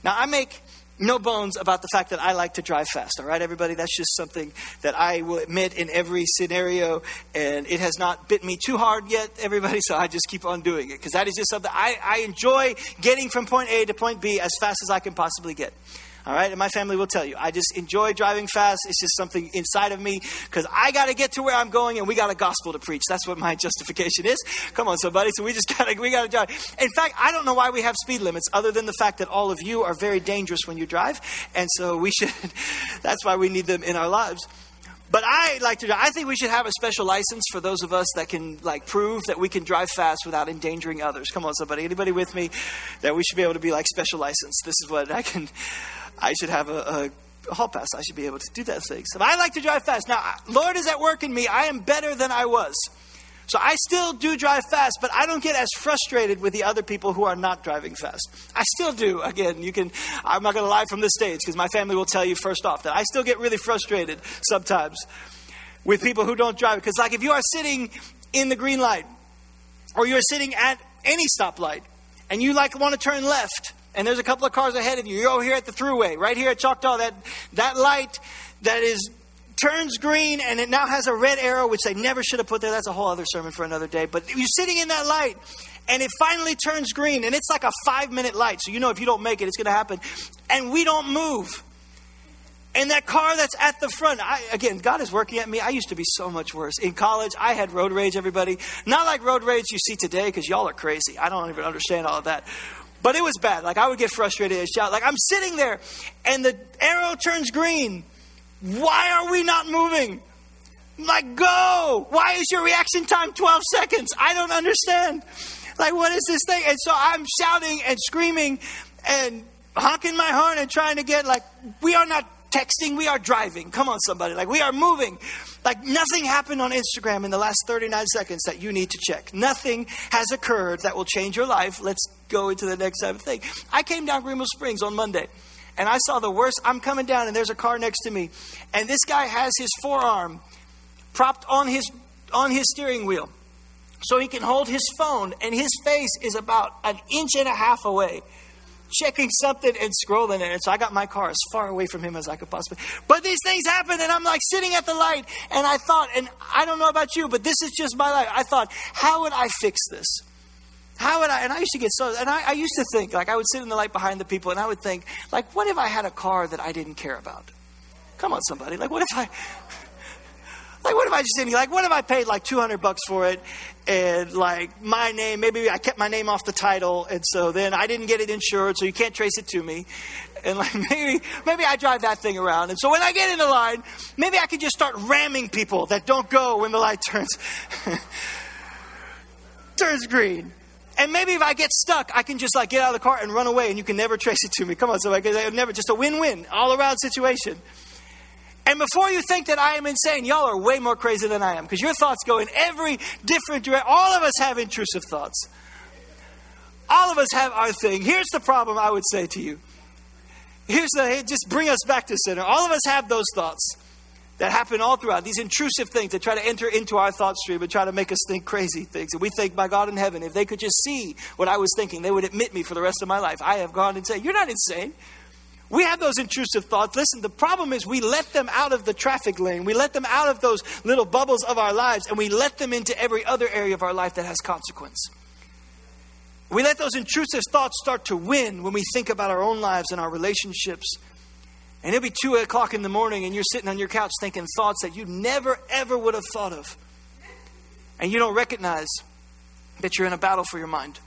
Now, I make no bones about the fact that I like to drive fast, all right, everybody? That's just something that I will admit in every scenario, and it has not bit me too hard yet, everybody, <laughs> so I just keep on doing it because that is just something I, I enjoy getting from point A to point B as fast as I can possibly get. All right, and my family will tell you. I just enjoy driving fast. It's just something inside of me because I got to get to where I'm going, and we got a gospel to preach. That's what my <laughs> justification is. Come on, somebody. So we just <laughs> got to we got to drive. In fact, I don't know why we have speed limits, other than the fact that all of you are very dangerous when you drive, and so we <laughs> should. that's why we need them in our lives. But I like to drive. I think we should have a special license for those of us that can like prove that we can drive fast without endangering others. Come on, somebody. Anybody with me? That we should be able to be like special license. This is what I can. I should have a, a hall pass. I should be able to do that thing. So I like to drive fast. Now, Lord is at work in me. I am better than I was. So I still do drive fast, but I don't get as frustrated with the other people who are not driving fast. I still do. Again, you can I'm not going to lie from this stage because my family will tell you first off that I still get really frustrated sometimes with people who don't drive because like if you are sitting in the green light or you're sitting at any stoplight and you like want to turn left and there's a couple of cars ahead of you. You're over here at the throughway, right here at Choctaw. That that light that is turns green and it now has a red arrow, which they never should have put there. That's a whole other sermon for another day. But you're sitting in that light and it finally turns green and it's like a five minute light. So you know if you don't make it, it's going to happen. And we don't move. And that car that's at the front, I, again, God is working at me. I used to be so much worse. In college, I had road rage, everybody. Not like road rage you see today because y'all are crazy. I don't even understand all of that. But it was bad. Like I would get frustrated and shout. Like I'm sitting there and the arrow turns green. Why are we not moving? like, go! Why is your reaction time 12 seconds? I don't understand. Like, what is this thing? And so I'm shouting and screaming and honking my horn and trying to get, like, we are not texting, we are driving. Come on, somebody. Like, we are moving. Like, nothing happened on Instagram in the last 39 seconds that you need to check. Nothing has occurred that will change your life. Let's go into the next type of thing. I came down Greenwell Springs on Monday and I saw the worst. I'm coming down and there's a car next to me, and this guy has his forearm propped on his on his steering wheel so he can hold his phone, and his face is about an inch and a half away checking something and scrolling it. And so I got my car as far away from him as I could possibly. But these things happen, and I'm like sitting at the light, and I thought, and I don't know about you, but this is just my life. I thought, how would I fix this? How would I? And I used to get so, and I, I used to think, like, I would sit in the light behind the people, and I would think, like, what if I had a car that I didn't care about? Come on, somebody. Like, what if I. Like, what if I just didn't? Like, what if I paid like 200 bucks for it and like my name, maybe I kept my name off the title and so then I didn't get it insured so you can't trace it to me. And like <laughs> maybe, maybe I drive that thing around. And so when I get in the line, maybe I could just start ramming people that don't go when the light turns, <laughs> turns green. And maybe if I get stuck, I can just like get out of the car and run away and you can never trace it to me. Come on, so I can never, just a win-win all around situation. And before you think that I am insane, y'all are way more crazy than I am because your thoughts go in every different direction. All of us have intrusive thoughts. All of us have our thing. Here's the problem I would say to you. Here's the, hey, just bring us back to center. All of us have those thoughts that happen all throughout, these intrusive things that try to enter into our thought stream and try to make us think crazy things. And we think, my God in heaven, if they could just see what I was thinking, they would admit me for the rest of my life. I have gone and said, You're not insane. We have those intrusive thoughts. Listen, the problem is we let them out of the traffic lane. We let them out of those little bubbles of our lives, and we let them into every other area of our life that has consequence. We let those intrusive thoughts start to win when we think about our own lives and our relationships. And it'll be 2 o'clock in the morning, and you're sitting on your couch thinking thoughts that you never, ever would have thought of. And you don't recognize that you're in a battle for your mind.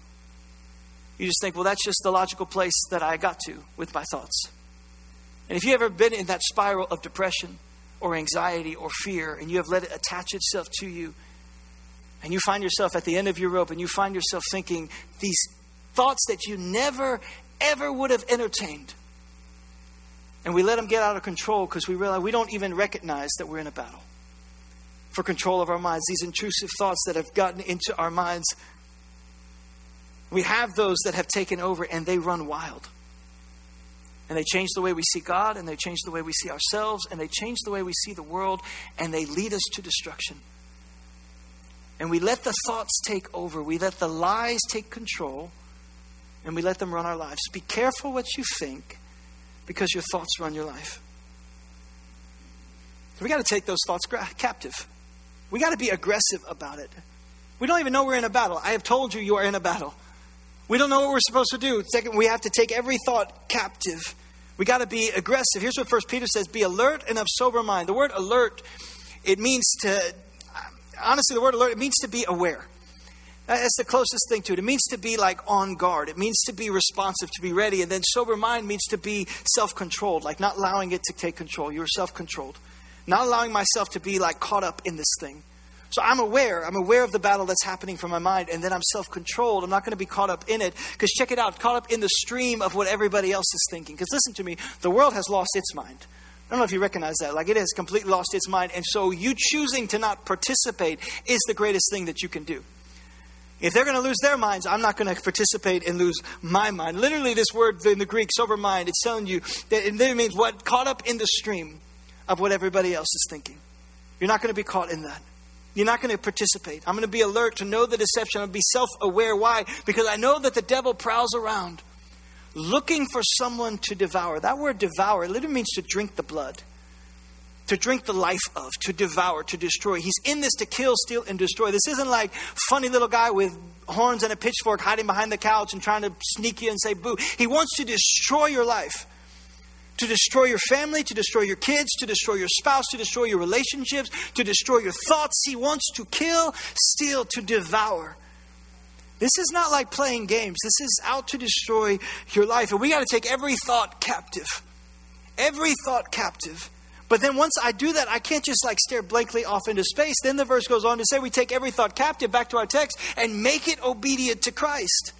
You just think, well, that's just the logical place that I got to with my thoughts. And if you've ever been in that spiral of depression or anxiety or fear, and you have let it attach itself to you, and you find yourself at the end of your rope, and you find yourself thinking these thoughts that you never, ever would have entertained, and we let them get out of control because we realize we don't even recognize that we're in a battle for control of our minds. These intrusive thoughts that have gotten into our minds we have those that have taken over and they run wild. And they change the way we see God, and they change the way we see ourselves, and they change the way we see the world, and they lead us to destruction. And we let the thoughts take over, we let the lies take control, and we let them run our lives. Be careful what you think because your thoughts run your life. We got to take those thoughts captive. We got to be aggressive about it. We don't even know we're in a battle. I have told you you are in a battle. We don't know what we're supposed to do. Second, we have to take every thought captive. We got to be aggressive. Here's what First Peter says: Be alert and of sober mind. The word alert, it means to honestly, the word alert, it means to be aware. That's the closest thing to it. It means to be like on guard. It means to be responsive, to be ready. And then sober mind means to be self controlled, like not allowing it to take control. You're self controlled. Not allowing myself to be like caught up in this thing. So I'm aware. I'm aware of the battle that's happening for my mind, and then I'm self controlled. I'm not going to be caught up in it. Because check it out, caught up in the stream of what everybody else is thinking. Because listen to me, the world has lost its mind. I don't know if you recognize that. Like it has completely lost its mind. And so you choosing to not participate is the greatest thing that you can do. If they're going to lose their minds, I'm not going to participate and lose my mind. Literally, this word in the Greek, sober mind, it's telling you that it means what? Caught up in the stream of what everybody else is thinking. You're not going to be caught in that. You're not going to participate. I'm going to be alert to know the deception. I'm going to be self aware. Why? Because I know that the devil prowls around looking for someone to devour. That word devour literally means to drink the blood, to drink the life of, to devour, to destroy. He's in this to kill, steal, and destroy. This isn't like funny little guy with horns and a pitchfork hiding behind the couch and trying to sneak you and say boo. He wants to destroy your life to destroy your family, to destroy your kids, to destroy your spouse, to destroy your relationships, to destroy your thoughts. He wants to kill, steal, to devour. This is not like playing games. This is out to destroy your life. And we got to take every thought captive. Every thought captive. But then once I do that, I can't just like stare blankly off into space. Then the verse goes on to say we take every thought captive back to our text and make it obedient to Christ.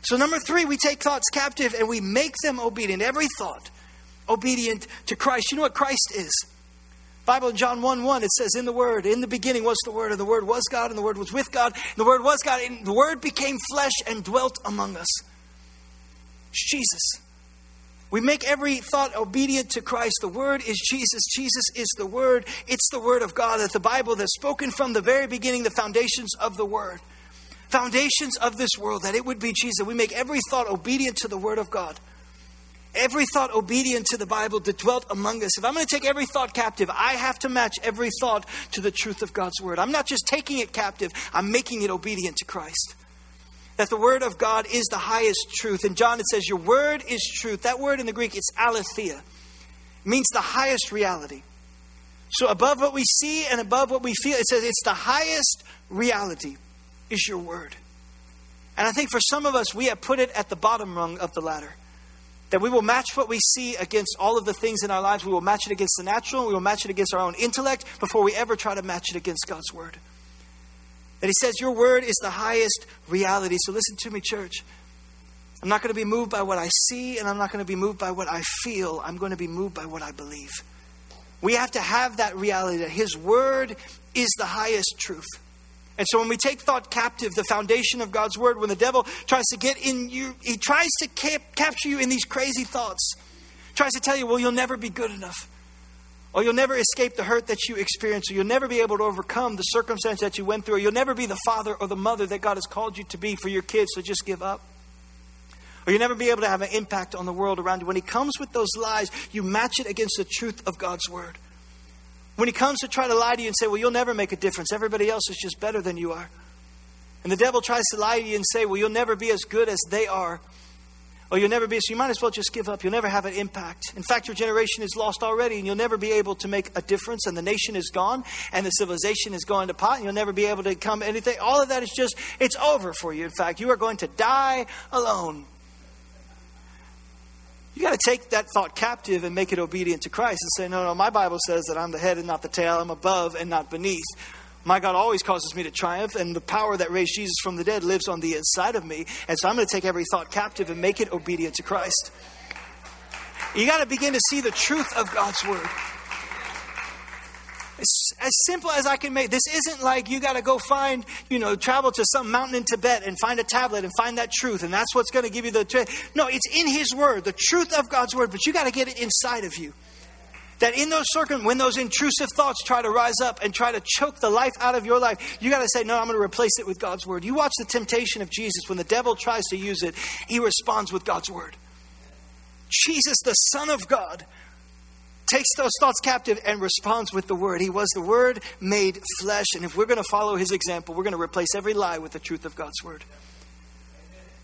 So, number three, we take thoughts captive and we make them obedient. Every thought obedient to Christ. You know what Christ is? Bible in John 1 1, it says, In the Word, in the beginning was the Word, and the Word was God, and the Word was with God, and the Word was God, and the Word became flesh and dwelt among us. It's Jesus. We make every thought obedient to Christ. The Word is Jesus. Jesus is the Word. It's the Word of God that the Bible that's spoken from the very beginning, the foundations of the Word, foundations of this world, that it would be Jesus. We make every thought obedient to the Word of God every thought obedient to the Bible that dwelt among us. If I'm going to take every thought captive, I have to match every thought to the truth of God's word. I'm not just taking it captive, I'm making it obedient to Christ. That the word of God is the highest truth. In John, it says, Your word is truth. That word in the Greek, it's aletheia, it means the highest reality. So, above what we see and above what we feel, it says it's the highest reality is your word. And I think for some of us, we have put it at the bottom rung of the ladder. That we will match what we see against all of the things in our lives. We will match it against the natural. We will match it against our own intellect before we ever try to match it against God's word. That He says, Your word is the highest reality. So listen to me, church. I'm not going to be moved by what I see, and I'm not going to be moved by what I feel. I'm going to be moved by what I believe. We have to have that reality that His word is the highest truth. And so when we take thought captive, the foundation of God's word, when the devil tries to get in you, he tries to cap- capture you in these crazy thoughts. Tries to tell you, well, you'll never be good enough. Or you'll never escape the hurt that you experience, or you'll never be able to overcome the circumstance that you went through, or you'll never be the father or the mother that God has called you to be for your kids, so just give up. Or you'll never be able to have an impact on the world around you. When he comes with those lies, you match it against the truth of God's word. When he comes to try to lie to you and say, Well, you'll never make a difference, everybody else is just better than you are. And the devil tries to lie to you and say, Well, you'll never be as good as they are. Or you'll never be, so you might as well just give up. You'll never have an impact. In fact, your generation is lost already, and you'll never be able to make a difference, and the nation is gone, and the civilization is going to pot, and you'll never be able to come anything. All of that is just, it's over for you. In fact, you are going to die alone. You got to take that thought captive and make it obedient to Christ and say, no, no, my Bible says that I'm the head and not the tail. I'm above and not beneath. My God always causes me to triumph, and the power that raised Jesus from the dead lives on the inside of me. And so I'm going to take every thought captive and make it obedient to Christ. You got to begin to see the truth of God's word. As simple as I can make. This isn't like you got to go find, you know, travel to some mountain in Tibet and find a tablet and find that truth, and that's what's going to give you the truth. No, it's in His Word, the truth of God's Word, but you got to get it inside of you. That in those circum, when those intrusive thoughts try to rise up and try to choke the life out of your life, you got to say, No, I'm going to replace it with God's Word. You watch the temptation of Jesus. When the devil tries to use it, he responds with God's Word. Jesus, the Son of God, takes those thoughts captive and responds with the word. He was the word made flesh. And if we're going to follow his example, we're going to replace every lie with the truth of God's word.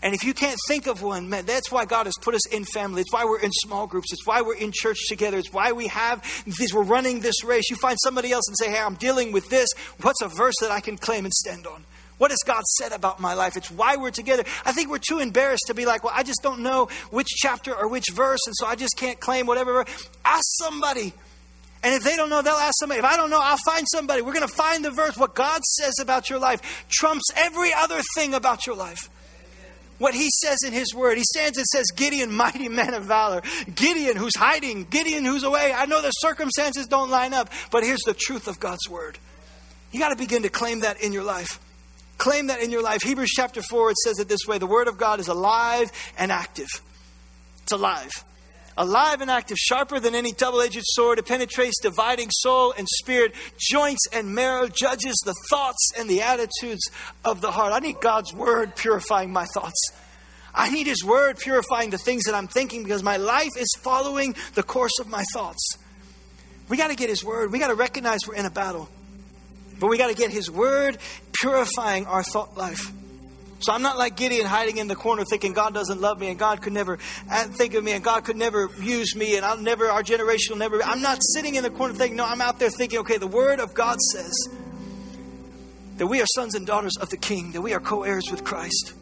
And if you can't think of one, man, that's why God has put us in family. It's why we're in small groups. It's why we're in church together. It's why we have this, we're running this race. You find somebody else and say, Hey, I'm dealing with this. What's a verse that I can claim and stand on? What has God said about my life? It's why we're together. I think we're too embarrassed to be like, well, I just don't know which chapter or which verse, and so I just can't claim whatever. Ask somebody. And if they don't know, they'll ask somebody. If I don't know, I'll find somebody. We're going to find the verse. What God says about your life trumps every other thing about your life. What he says in his word. He stands and says, Gideon, mighty man of valor. Gideon, who's hiding. Gideon, who's away. I know the circumstances don't line up, but here's the truth of God's word. You got to begin to claim that in your life. Claim that in your life. Hebrews chapter 4, it says it this way the Word of God is alive and active. It's alive. Alive and active, sharper than any double edged sword. It penetrates, dividing soul and spirit, joints and marrow, judges the thoughts and the attitudes of the heart. I need God's Word purifying my thoughts. I need His Word purifying the things that I'm thinking because my life is following the course of my thoughts. We got to get His Word. We got to recognize we're in a battle. But we got to get His Word purifying our thought life. So I'm not like Gideon hiding in the corner thinking God doesn't love me and God could never think of me and God could never use me and I'll never, our generation will never. I'm not sitting in the corner thinking, no, I'm out there thinking, okay, the Word of God says that we are sons and daughters of the King, that we are co heirs with Christ,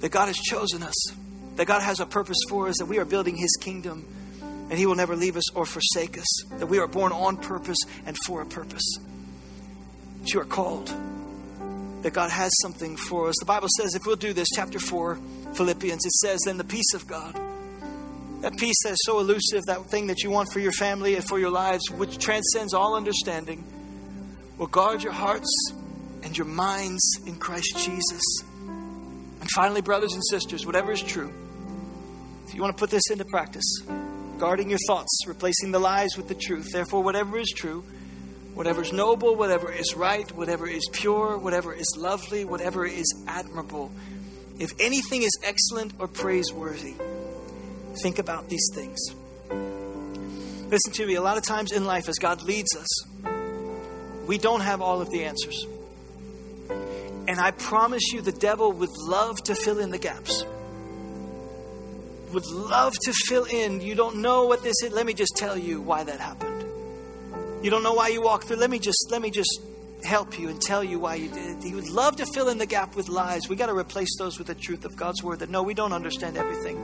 that God has chosen us, that God has a purpose for us, that we are building His kingdom and He will never leave us or forsake us. That we are born on purpose and for a purpose. That you are called. That God has something for us. The Bible says, if we'll do this, chapter 4, Philippians, it says, then the peace of God, that peace that is so elusive, that thing that you want for your family and for your lives, which transcends all understanding, will guard your hearts and your minds in Christ Jesus. And finally, brothers and sisters, whatever is true, if you want to put this into practice, guarding your thoughts, replacing the lies with the truth. Therefore, whatever is true, whatever is noble, whatever is right, whatever is pure, whatever is lovely, whatever is admirable, if anything is excellent or praiseworthy, think about these things. Listen to me, a lot of times in life, as God leads us, we don't have all of the answers. And I promise you, the devil would love to fill in the gaps would love to fill in. You don't know what this is. Let me just tell you why that happened. You don't know why you walked through. Let me just let me just help you and tell you why you did. He would love to fill in the gap with lies. We got to replace those with the truth of God's word that no, we don't understand everything.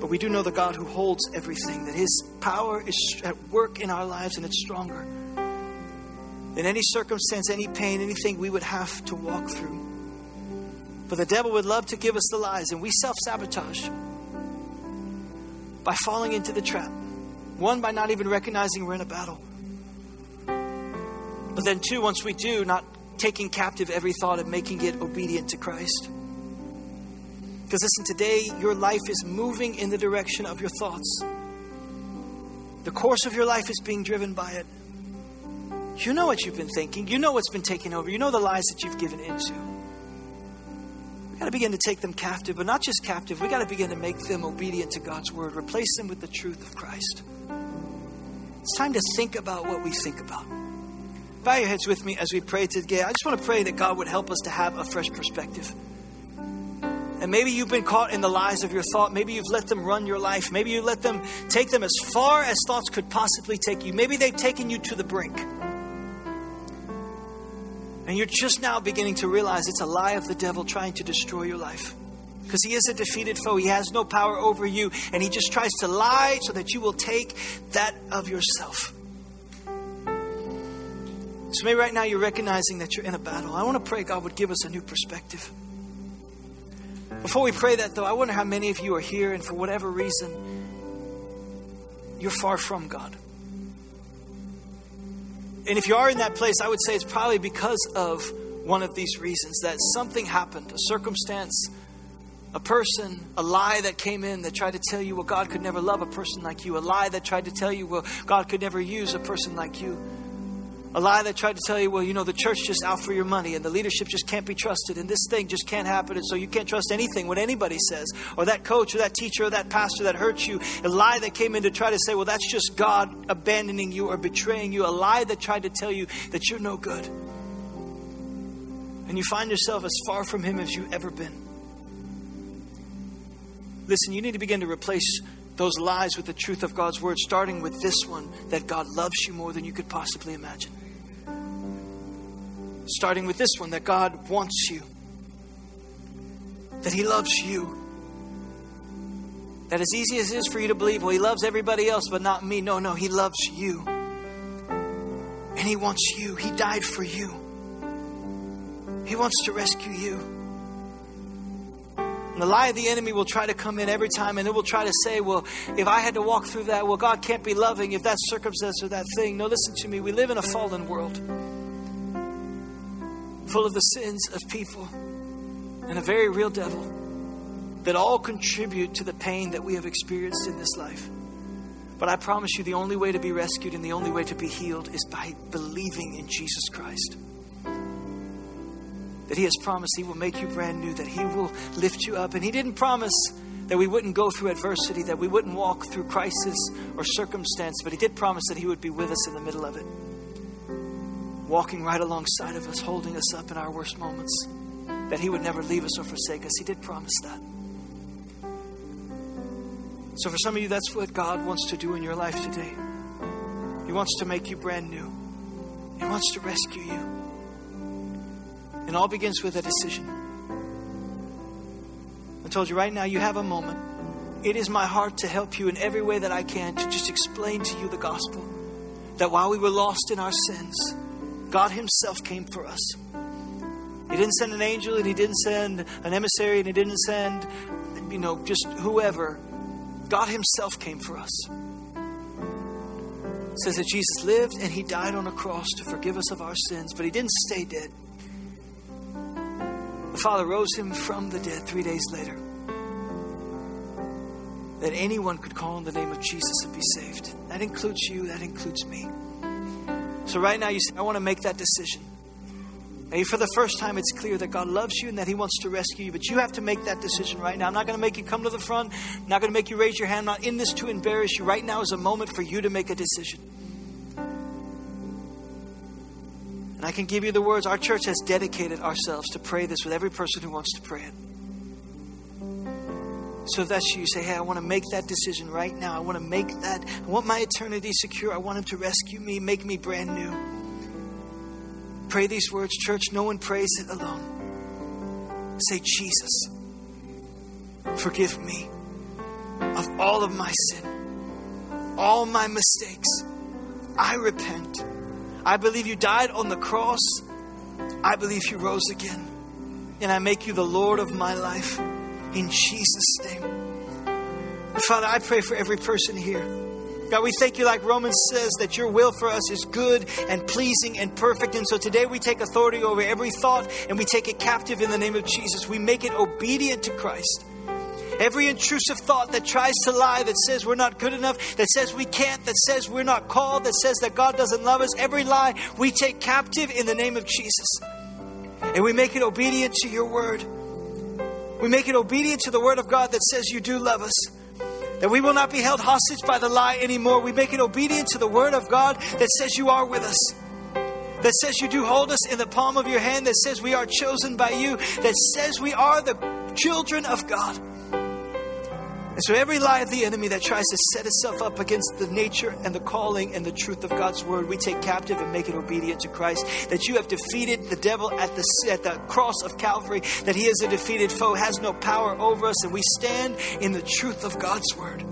But we do know the God who holds everything, that his power is at work in our lives and it's stronger than any circumstance, any pain, anything we would have to walk through. But the devil would love to give us the lies, and we self sabotage by falling into the trap. One, by not even recognizing we're in a battle. But then, two, once we do, not taking captive every thought and making it obedient to Christ. Because listen, today your life is moving in the direction of your thoughts. The course of your life is being driven by it. You know what you've been thinking. You know what's been taken over. You know the lies that you've given into. We got to begin to take them captive, but not just captive. We got to begin to make them obedient to God's word, replace them with the truth of Christ. It's time to think about what we think about. Bow your heads with me as we pray today. I just want to pray that God would help us to have a fresh perspective. And maybe you've been caught in the lies of your thought. Maybe you've let them run your life. Maybe you let them take them as far as thoughts could possibly take you. Maybe they've taken you to the brink. And you're just now beginning to realize it's a lie of the devil trying to destroy your life. Because he is a defeated foe. He has no power over you. And he just tries to lie so that you will take that of yourself. So maybe right now you're recognizing that you're in a battle. I want to pray God would give us a new perspective. Before we pray that, though, I wonder how many of you are here and for whatever reason, you're far from God and if you are in that place, I would say it's probably because of one of these reasons that something happened, a circumstance, a person, a lie that came in that tried to tell you, well, God could never love a person like you, a lie that tried to tell you, well, God could never use a person like you. A lie that tried to tell you, well, you know, the church just out for your money and the leadership just can't be trusted and this thing just can't happen. And so you can't trust anything what anybody says or that coach or that teacher or that pastor that hurts you. A lie that came in to try to say, well, that's just God abandoning you or betraying you. A lie that tried to tell you that you're no good. And you find yourself as far from Him as you've ever been. Listen, you need to begin to replace those lies with the truth of God's word, starting with this one that God loves you more than you could possibly imagine starting with this one that God wants you, that He loves you. That as easy as it is for you to believe, well, He loves everybody else, but not me. No, no, He loves you. And He wants you. He died for you. He wants to rescue you. And the lie of the enemy will try to come in every time and it will try to say, well, if I had to walk through that, well, God can't be loving if that circumstance or that thing. No, listen to me. We live in a fallen world full of the sins of people and a very real devil that all contribute to the pain that we have experienced in this life. But I promise you, the only way to be rescued and the only way to be healed is by believing in Jesus Christ. That He has promised He will make you brand new, that He will lift you up. And He didn't promise that we wouldn't go through adversity, that we wouldn't walk through crisis or circumstance, but He did promise that He would be with us in the middle of it walking right alongside of us, holding us up in our worst moments, that He would never leave us or forsake us. He did promise that. So, for some of you, that's what God wants to do in your life today. He wants to make you brand new, He wants to rescue you. And all begins with a decision. I told you right now, you have a moment. it is my heart to help you in every way that I can to just explain to you the gospel. That while we were lost in our sins, God Himself came for us. He didn't send an angel and He didn't send an emissary and He didn't send, you know, just whoever. God Himself came for us. It says that Jesus lived and He died on a cross to forgive us of our sins, but He didn't stay dead. The Father rose Him from the dead three days later that anyone could call on the name of Jesus and be saved. That includes you, that includes me. So, right now, you say, I want to make that decision. Maybe for the first time, it's clear that God loves you and that He wants to rescue you, but you have to make that decision right now. I'm not going to make you come to the front, I'm not going to make you raise your hand. I'm not in this to embarrass you. Right now is a moment for you to make a decision. And I can give you the words. Our church has dedicated ourselves to pray this with every person who wants to pray it. So if that's you, you say, hey, I want to make that decision right now. I want to make that. I want my eternity secure. I want Him to rescue me, make me brand new. Pray these words, church. No one prays it alone. Say, Jesus, forgive me of all of my sin, all my mistakes. I repent. I believe you died on the cross. I believe you rose again. And I make you the Lord of my life in Jesus' name. Father, I pray for every person here. God, we thank you, like Romans says, that your will for us is good and pleasing and perfect. And so today we take authority over every thought and we take it captive in the name of Jesus. We make it obedient to Christ. Every intrusive thought that tries to lie, that says we're not good enough, that says we can't, that says we're not called, that says that God doesn't love us, every lie we take captive in the name of Jesus. And we make it obedient to your word. We make it obedient to the word of God that says you do love us. That we will not be held hostage by the lie anymore. We make it obedient to the word of God that says you are with us. That says you do hold us in the palm of your hand. That says we are chosen by you. That says we are the children of God. And so every lie of the enemy that tries to set itself up against the nature and the calling and the truth of God's word, we take captive and make it obedient to Christ. That you have defeated the devil at the, at the cross of Calvary, that he is a defeated foe, has no power over us, and we stand in the truth of God's word.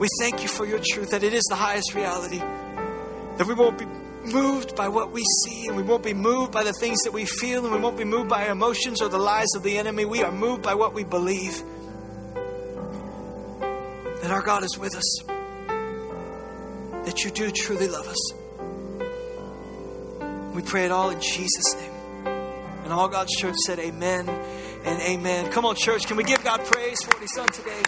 We thank you for your truth, that it is the highest reality, that we won't be moved by what we see, and we won't be moved by the things that we feel, and we won't be moved by our emotions or the lies of the enemy. We are moved by what we believe that our God is with us, that you do truly love us. We pray it all in Jesus' name. And all God's church said, Amen and amen. Come on, church, can we give God praise for what He's done today?